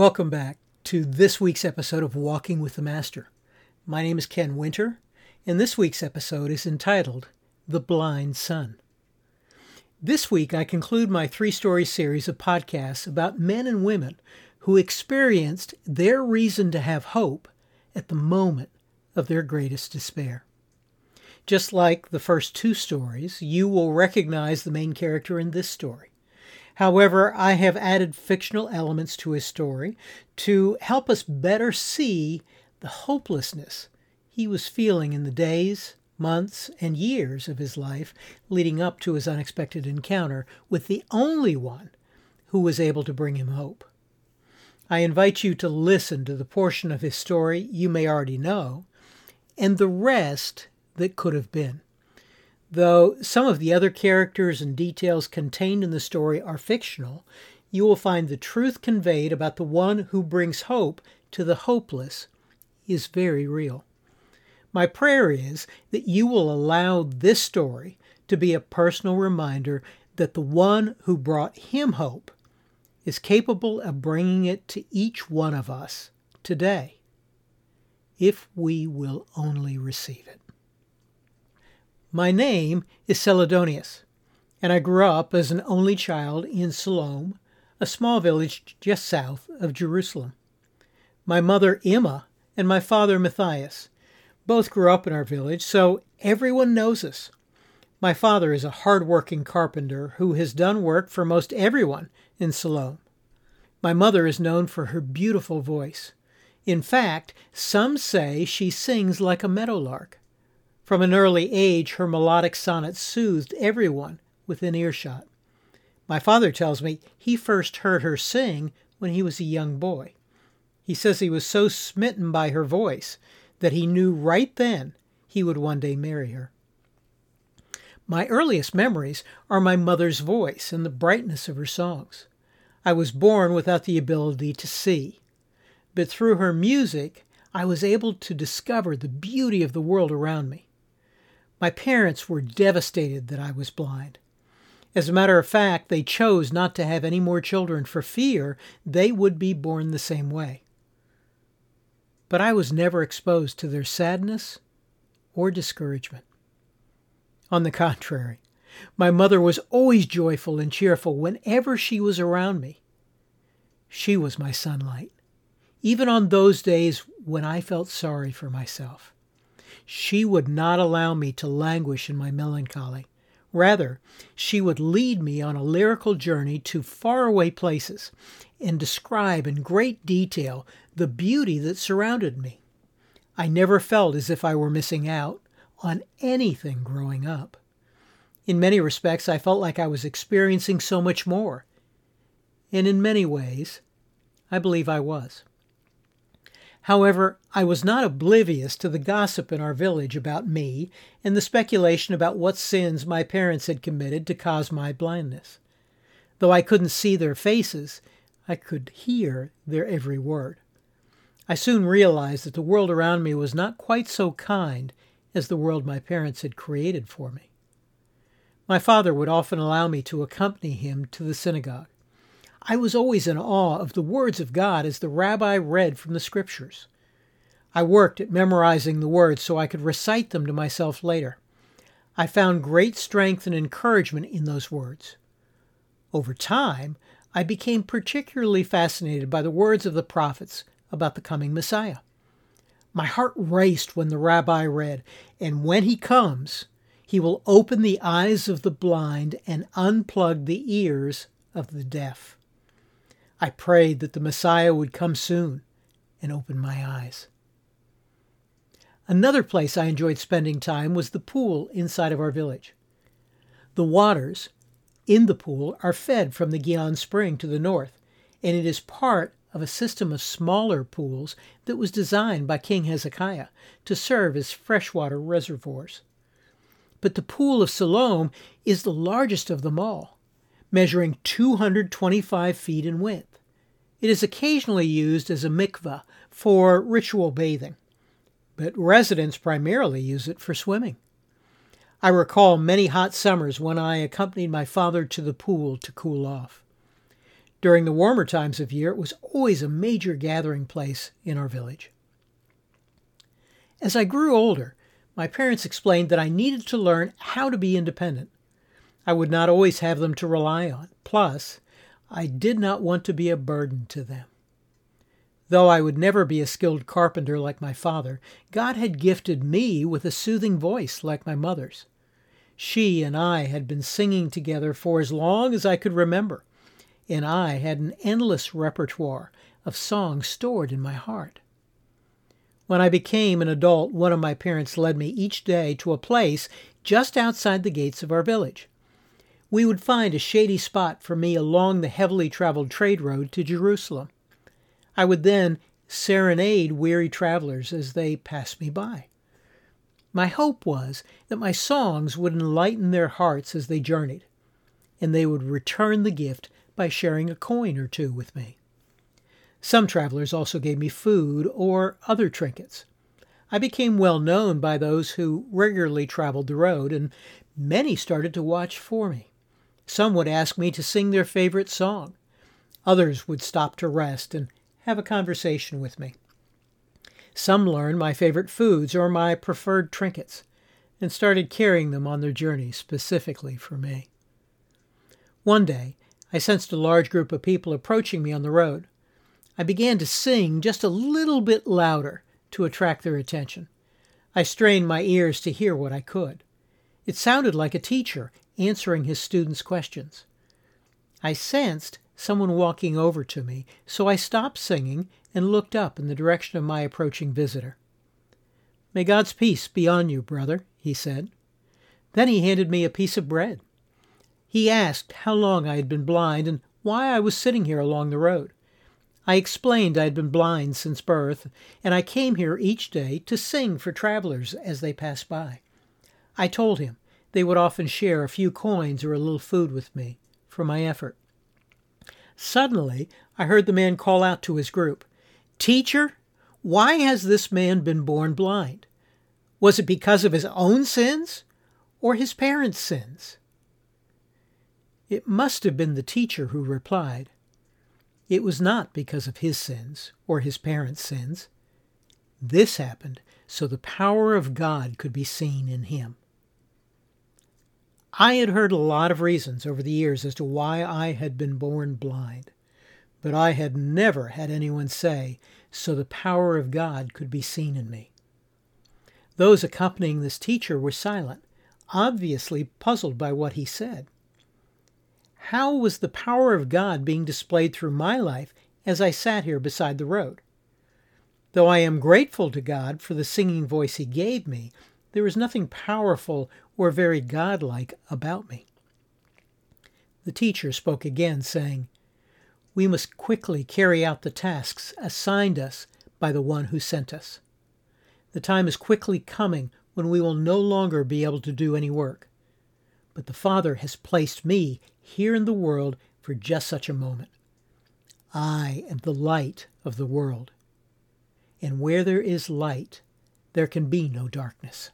Welcome back to this week's episode of Walking with the Master. My name is Ken Winter, and this week's episode is entitled The Blind Son. This week, I conclude my three story series of podcasts about men and women who experienced their reason to have hope at the moment of their greatest despair. Just like the first two stories, you will recognize the main character in this story. However, I have added fictional elements to his story to help us better see the hopelessness he was feeling in the days, months, and years of his life leading up to his unexpected encounter with the only one who was able to bring him hope. I invite you to listen to the portion of his story you may already know and the rest that could have been. Though some of the other characters and details contained in the story are fictional, you will find the truth conveyed about the one who brings hope to the hopeless is very real. My prayer is that you will allow this story to be a personal reminder that the one who brought him hope is capable of bringing it to each one of us today, if we will only receive it. My name is Celadonius, and I grew up as an only child in Siloam, a small village just south of Jerusalem. My mother, Emma, and my father, Matthias, both grew up in our village, so everyone knows us. My father is a hard-working carpenter who has done work for most everyone in Siloam. My mother is known for her beautiful voice. In fact, some say she sings like a meadowlark. From an early age, her melodic sonnets soothed everyone within earshot. My father tells me he first heard her sing when he was a young boy. He says he was so smitten by her voice that he knew right then he would one day marry her. My earliest memories are my mother's voice and the brightness of her songs. I was born without the ability to see, but through her music, I was able to discover the beauty of the world around me. My parents were devastated that I was blind. As a matter of fact, they chose not to have any more children for fear they would be born the same way. But I was never exposed to their sadness or discouragement. On the contrary, my mother was always joyful and cheerful whenever she was around me. She was my sunlight, even on those days when I felt sorry for myself. She would not allow me to languish in my melancholy. Rather, she would lead me on a lyrical journey to faraway places and describe in great detail the beauty that surrounded me. I never felt as if I were missing out on anything growing up. In many respects, I felt like I was experiencing so much more. And in many ways, I believe I was. However, I was not oblivious to the gossip in our village about me and the speculation about what sins my parents had committed to cause my blindness. Though I couldn't see their faces, I could hear their every word. I soon realized that the world around me was not quite so kind as the world my parents had created for me. My father would often allow me to accompany him to the synagogue. I was always in awe of the words of God as the rabbi read from the scriptures. I worked at memorizing the words so I could recite them to myself later. I found great strength and encouragement in those words. Over time, I became particularly fascinated by the words of the prophets about the coming Messiah. My heart raced when the rabbi read, And when he comes, he will open the eyes of the blind and unplug the ears of the deaf. I prayed that the Messiah would come soon and open my eyes. Another place I enjoyed spending time was the pool inside of our village. The waters in the pool are fed from the Gihon Spring to the north, and it is part of a system of smaller pools that was designed by King Hezekiah to serve as freshwater reservoirs. But the Pool of Siloam is the largest of them all, measuring 225 feet in width. It is occasionally used as a mikveh for ritual bathing, but residents primarily use it for swimming. I recall many hot summers when I accompanied my father to the pool to cool off. During the warmer times of year, it was always a major gathering place in our village. As I grew older, my parents explained that I needed to learn how to be independent. I would not always have them to rely on. Plus, I did not want to be a burden to them. Though I would never be a skilled carpenter like my father, God had gifted me with a soothing voice like my mother's. She and I had been singing together for as long as I could remember, and I had an endless repertoire of songs stored in my heart. When I became an adult, one of my parents led me each day to a place just outside the gates of our village. We would find a shady spot for me along the heavily traveled trade road to Jerusalem. I would then serenade weary travelers as they passed me by. My hope was that my songs would enlighten their hearts as they journeyed, and they would return the gift by sharing a coin or two with me. Some travelers also gave me food or other trinkets. I became well known by those who regularly traveled the road, and many started to watch for me. Some would ask me to sing their favorite song. Others would stop to rest and have a conversation with me. Some learned my favorite foods or my preferred trinkets and started carrying them on their journey specifically for me. One day, I sensed a large group of people approaching me on the road. I began to sing just a little bit louder to attract their attention. I strained my ears to hear what I could. It sounded like a teacher answering his students' questions. I sensed someone walking over to me, so I stopped singing and looked up in the direction of my approaching visitor. May God's peace be on you, brother, he said. Then he handed me a piece of bread. He asked how long I had been blind and why I was sitting here along the road. I explained I had been blind since birth, and I came here each day to sing for travelers as they passed by. I told him they would often share a few coins or a little food with me for my effort. Suddenly, I heard the man call out to his group, Teacher, why has this man been born blind? Was it because of his own sins or his parents' sins? It must have been the teacher who replied, It was not because of his sins or his parents' sins. This happened so the power of God could be seen in him. I had heard a lot of reasons over the years as to why I had been born blind, but I had never had anyone say, so the power of God could be seen in me. Those accompanying this teacher were silent, obviously puzzled by what he said. How was the power of God being displayed through my life as I sat here beside the road? Though I am grateful to God for the singing voice He gave me, there is nothing powerful or very godlike about me. The teacher spoke again, saying, We must quickly carry out the tasks assigned us by the one who sent us. The time is quickly coming when we will no longer be able to do any work. But the Father has placed me here in the world for just such a moment. I am the light of the world. And where there is light, there can be no darkness.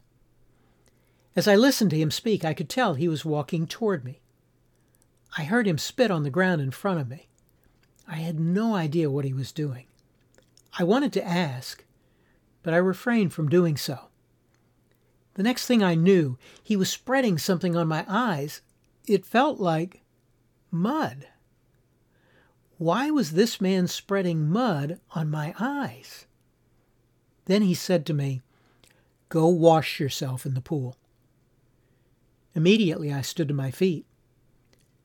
As I listened to him speak, I could tell he was walking toward me. I heard him spit on the ground in front of me. I had no idea what he was doing. I wanted to ask, but I refrained from doing so. The next thing I knew, he was spreading something on my eyes. It felt like mud. Why was this man spreading mud on my eyes? Then he said to me, Go wash yourself in the pool. Immediately I stood to my feet.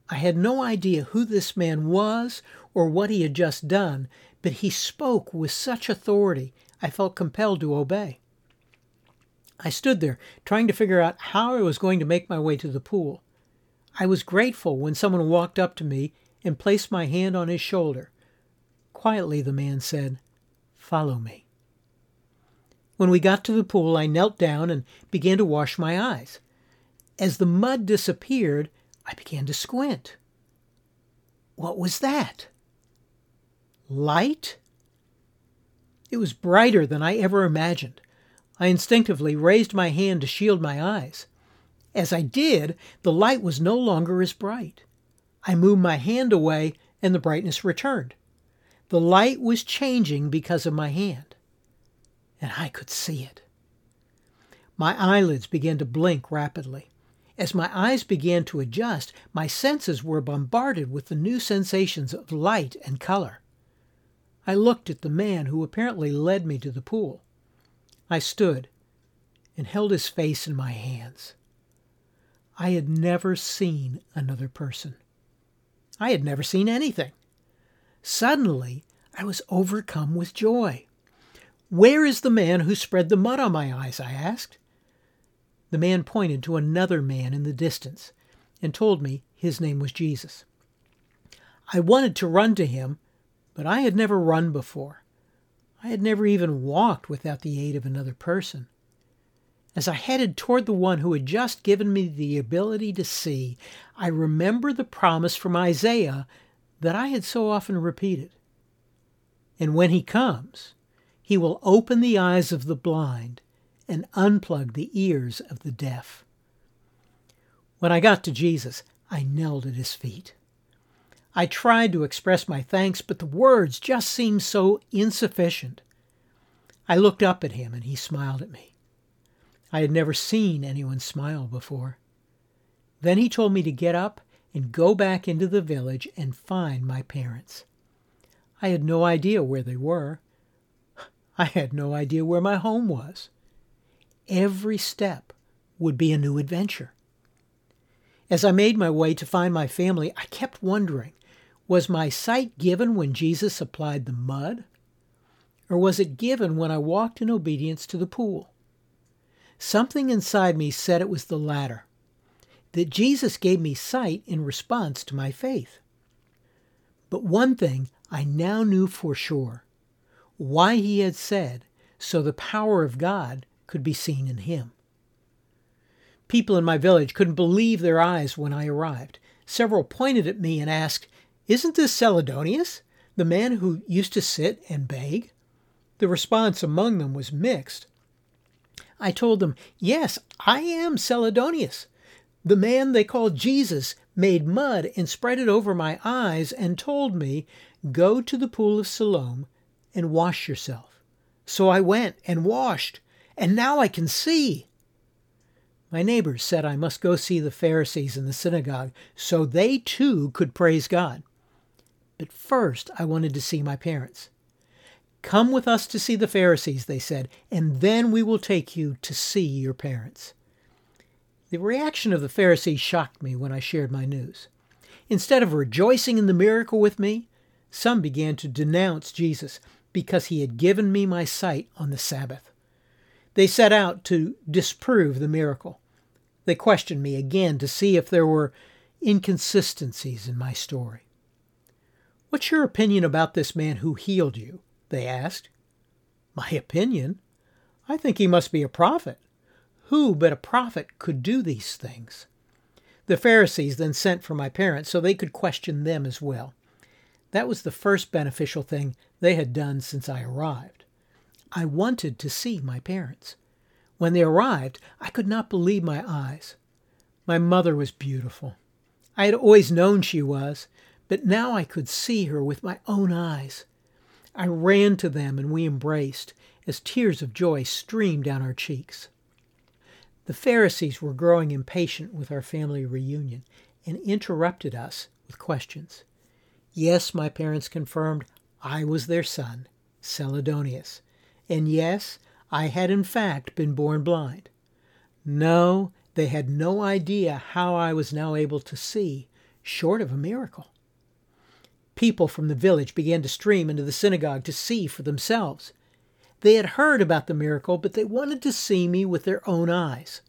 I had no idea who this man was or what he had just done, but he spoke with such authority I felt compelled to obey. I stood there, trying to figure out how I was going to make my way to the pool. I was grateful when someone walked up to me and placed my hand on his shoulder. Quietly, the man said, Follow me. When we got to the pool, I knelt down and began to wash my eyes. As the mud disappeared, I began to squint. What was that? Light? It was brighter than I ever imagined. I instinctively raised my hand to shield my eyes. As I did, the light was no longer as bright. I moved my hand away, and the brightness returned. The light was changing because of my hand, and I could see it. My eyelids began to blink rapidly. As my eyes began to adjust, my senses were bombarded with the new sensations of light and color. I looked at the man who apparently led me to the pool. I stood and held his face in my hands. I had never seen another person. I had never seen anything. Suddenly, I was overcome with joy. Where is the man who spread the mud on my eyes? I asked. The man pointed to another man in the distance and told me his name was Jesus. I wanted to run to him, but I had never run before. I had never even walked without the aid of another person. As I headed toward the one who had just given me the ability to see, I remember the promise from Isaiah that I had so often repeated. And when he comes, he will open the eyes of the blind and unplug the ears of the deaf. When I got to Jesus, I knelt at his feet. I tried to express my thanks, but the words just seemed so insufficient. I looked up at him and he smiled at me. I had never seen anyone smile before. Then he told me to get up and go back into the village and find my parents. I had no idea where they were. I had no idea where my home was. Every step would be a new adventure. As I made my way to find my family, I kept wondering was my sight given when Jesus applied the mud? Or was it given when I walked in obedience to the pool? Something inside me said it was the latter, that Jesus gave me sight in response to my faith. But one thing I now knew for sure why he had said, so the power of God could be seen in him. People in my village couldn't believe their eyes when I arrived. Several pointed at me and asked, Isn't this Celadonius, the man who used to sit and beg? The response among them was mixed. I told them, Yes, I am Celadonius. The man they called Jesus made mud and spread it over my eyes and told me, Go to the pool of Siloam and wash yourself. So I went and washed and now I can see. My neighbors said I must go see the Pharisees in the synagogue so they too could praise God. But first I wanted to see my parents. Come with us to see the Pharisees, they said, and then we will take you to see your parents. The reaction of the Pharisees shocked me when I shared my news. Instead of rejoicing in the miracle with me, some began to denounce Jesus because he had given me my sight on the Sabbath. They set out to disprove the miracle. They questioned me again to see if there were inconsistencies in my story. What's your opinion about this man who healed you? They asked. My opinion? I think he must be a prophet. Who but a prophet could do these things? The Pharisees then sent for my parents so they could question them as well. That was the first beneficial thing they had done since I arrived. I wanted to see my parents. When they arrived, I could not believe my eyes. My mother was beautiful. I had always known she was, but now I could see her with my own eyes. I ran to them and we embraced as tears of joy streamed down our cheeks. The Pharisees were growing impatient with our family reunion and interrupted us with questions. Yes, my parents confirmed I was their son, Celadonius, and yes, I had in fact been born blind. No, they had no idea how I was now able to see, short of a miracle. People from the village began to stream into the synagogue to see for themselves. They had heard about the miracle, but they wanted to see me with their own eyes.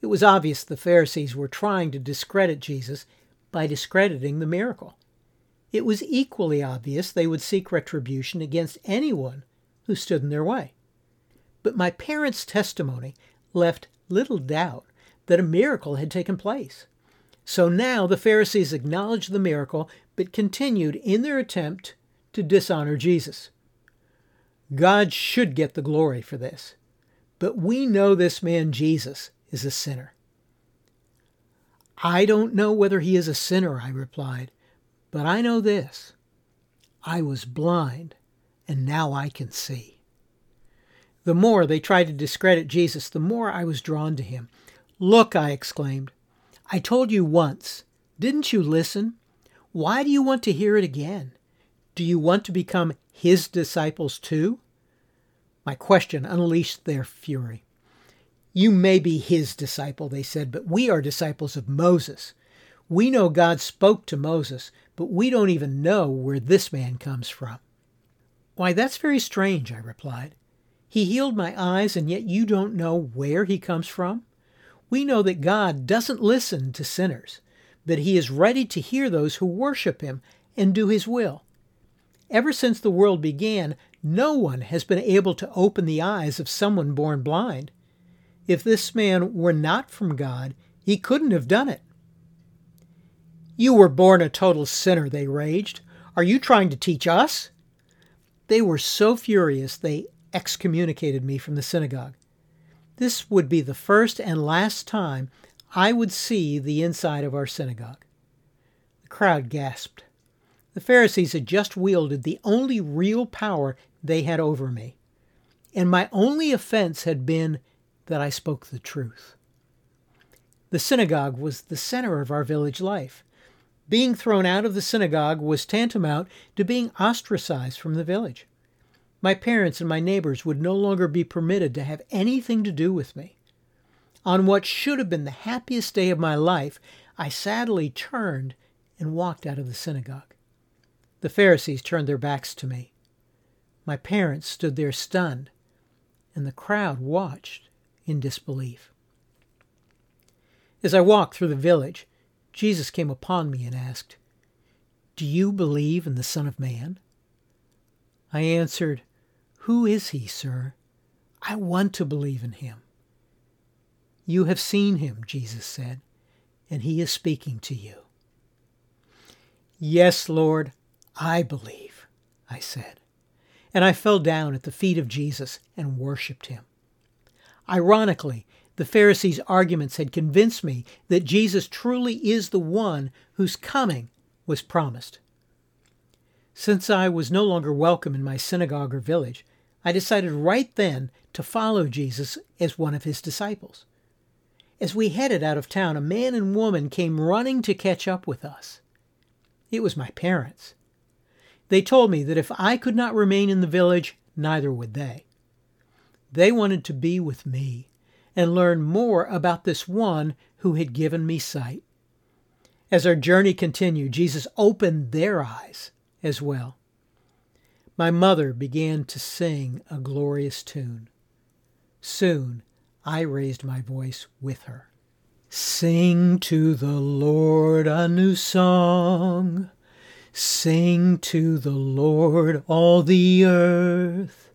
It was obvious the Pharisees were trying to discredit Jesus by discrediting the miracle. It was equally obvious they would seek retribution against anyone who stood in their way. But my parents' testimony left little doubt that a miracle had taken place. So now the Pharisees acknowledged the miracle, but continued in their attempt to dishonor Jesus. God should get the glory for this, but we know this man Jesus is a sinner. I don't know whether he is a sinner, I replied, But I know this I was blind, and now I can see. The more they tried to discredit Jesus, the more I was drawn to him. Look, I exclaimed. I told you once. Didn't you listen? Why do you want to hear it again? Do you want to become his disciples too? My question unleashed their fury. You may be his disciple, they said, but we are disciples of Moses. We know God spoke to Moses, but we don't even know where this man comes from. Why, that's very strange, I replied. He healed my eyes, and yet you don't know where he comes from? We know that God doesn't listen to sinners, but he is ready to hear those who worship him and do his will. Ever since the world began, no one has been able to open the eyes of someone born blind. If this man were not from God, he couldn't have done it. You were born a total sinner, they raged. Are you trying to teach us? They were so furious they excommunicated me from the synagogue. This would be the first and last time I would see the inside of our synagogue. The crowd gasped. The Pharisees had just wielded the only real power they had over me, and my only offense had been that I spoke the truth. The synagogue was the center of our village life. Being thrown out of the synagogue was tantamount to being ostracized from the village. My parents and my neighbors would no longer be permitted to have anything to do with me. On what should have been the happiest day of my life, I sadly turned and walked out of the synagogue. The Pharisees turned their backs to me. My parents stood there stunned, and the crowd watched in disbelief. As I walked through the village, Jesus came upon me and asked, Do you believe in the Son of Man? I answered, who is he, sir? I want to believe in him. You have seen him, Jesus said, and he is speaking to you. Yes, Lord, I believe, I said, and I fell down at the feet of Jesus and worshipped him. Ironically, the Pharisees' arguments had convinced me that Jesus truly is the one whose coming was promised. Since I was no longer welcome in my synagogue or village, I decided right then to follow Jesus as one of his disciples. As we headed out of town, a man and woman came running to catch up with us. It was my parents. They told me that if I could not remain in the village, neither would they. They wanted to be with me and learn more about this one who had given me sight. As our journey continued, Jesus opened their eyes as well my mother began to sing a glorious tune. Soon I raised my voice with her. Sing to the Lord a new song. Sing to the Lord all the earth.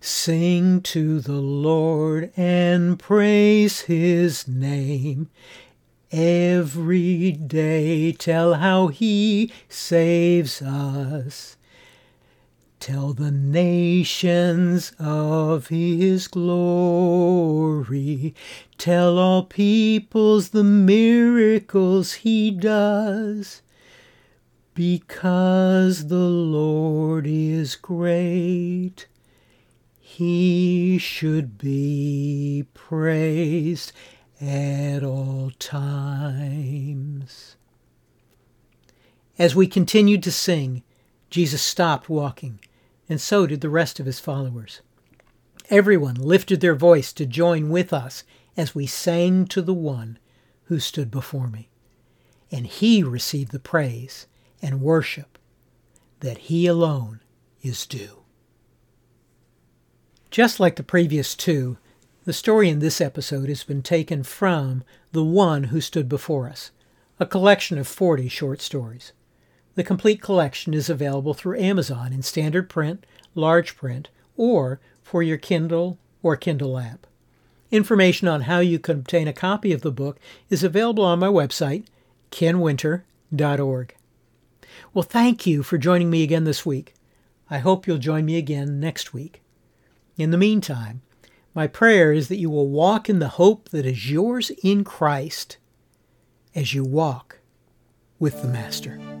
Sing to the Lord and praise his name. Every day tell how he saves us. Tell the nations of his glory. Tell all peoples the miracles he does. Because the Lord is great, he should be praised at all times. As we continued to sing, Jesus stopped walking and so did the rest of his followers. Everyone lifted their voice to join with us as we sang to the one who stood before me. And he received the praise and worship that he alone is due. Just like the previous two, the story in this episode has been taken from The One Who Stood Before Us, a collection of 40 short stories. The complete collection is available through Amazon in standard print, large print, or for your Kindle or Kindle app. Information on how you can obtain a copy of the book is available on my website, kenwinter.org. Well, thank you for joining me again this week. I hope you'll join me again next week. In the meantime, my prayer is that you will walk in the hope that is yours in Christ as you walk with the Master.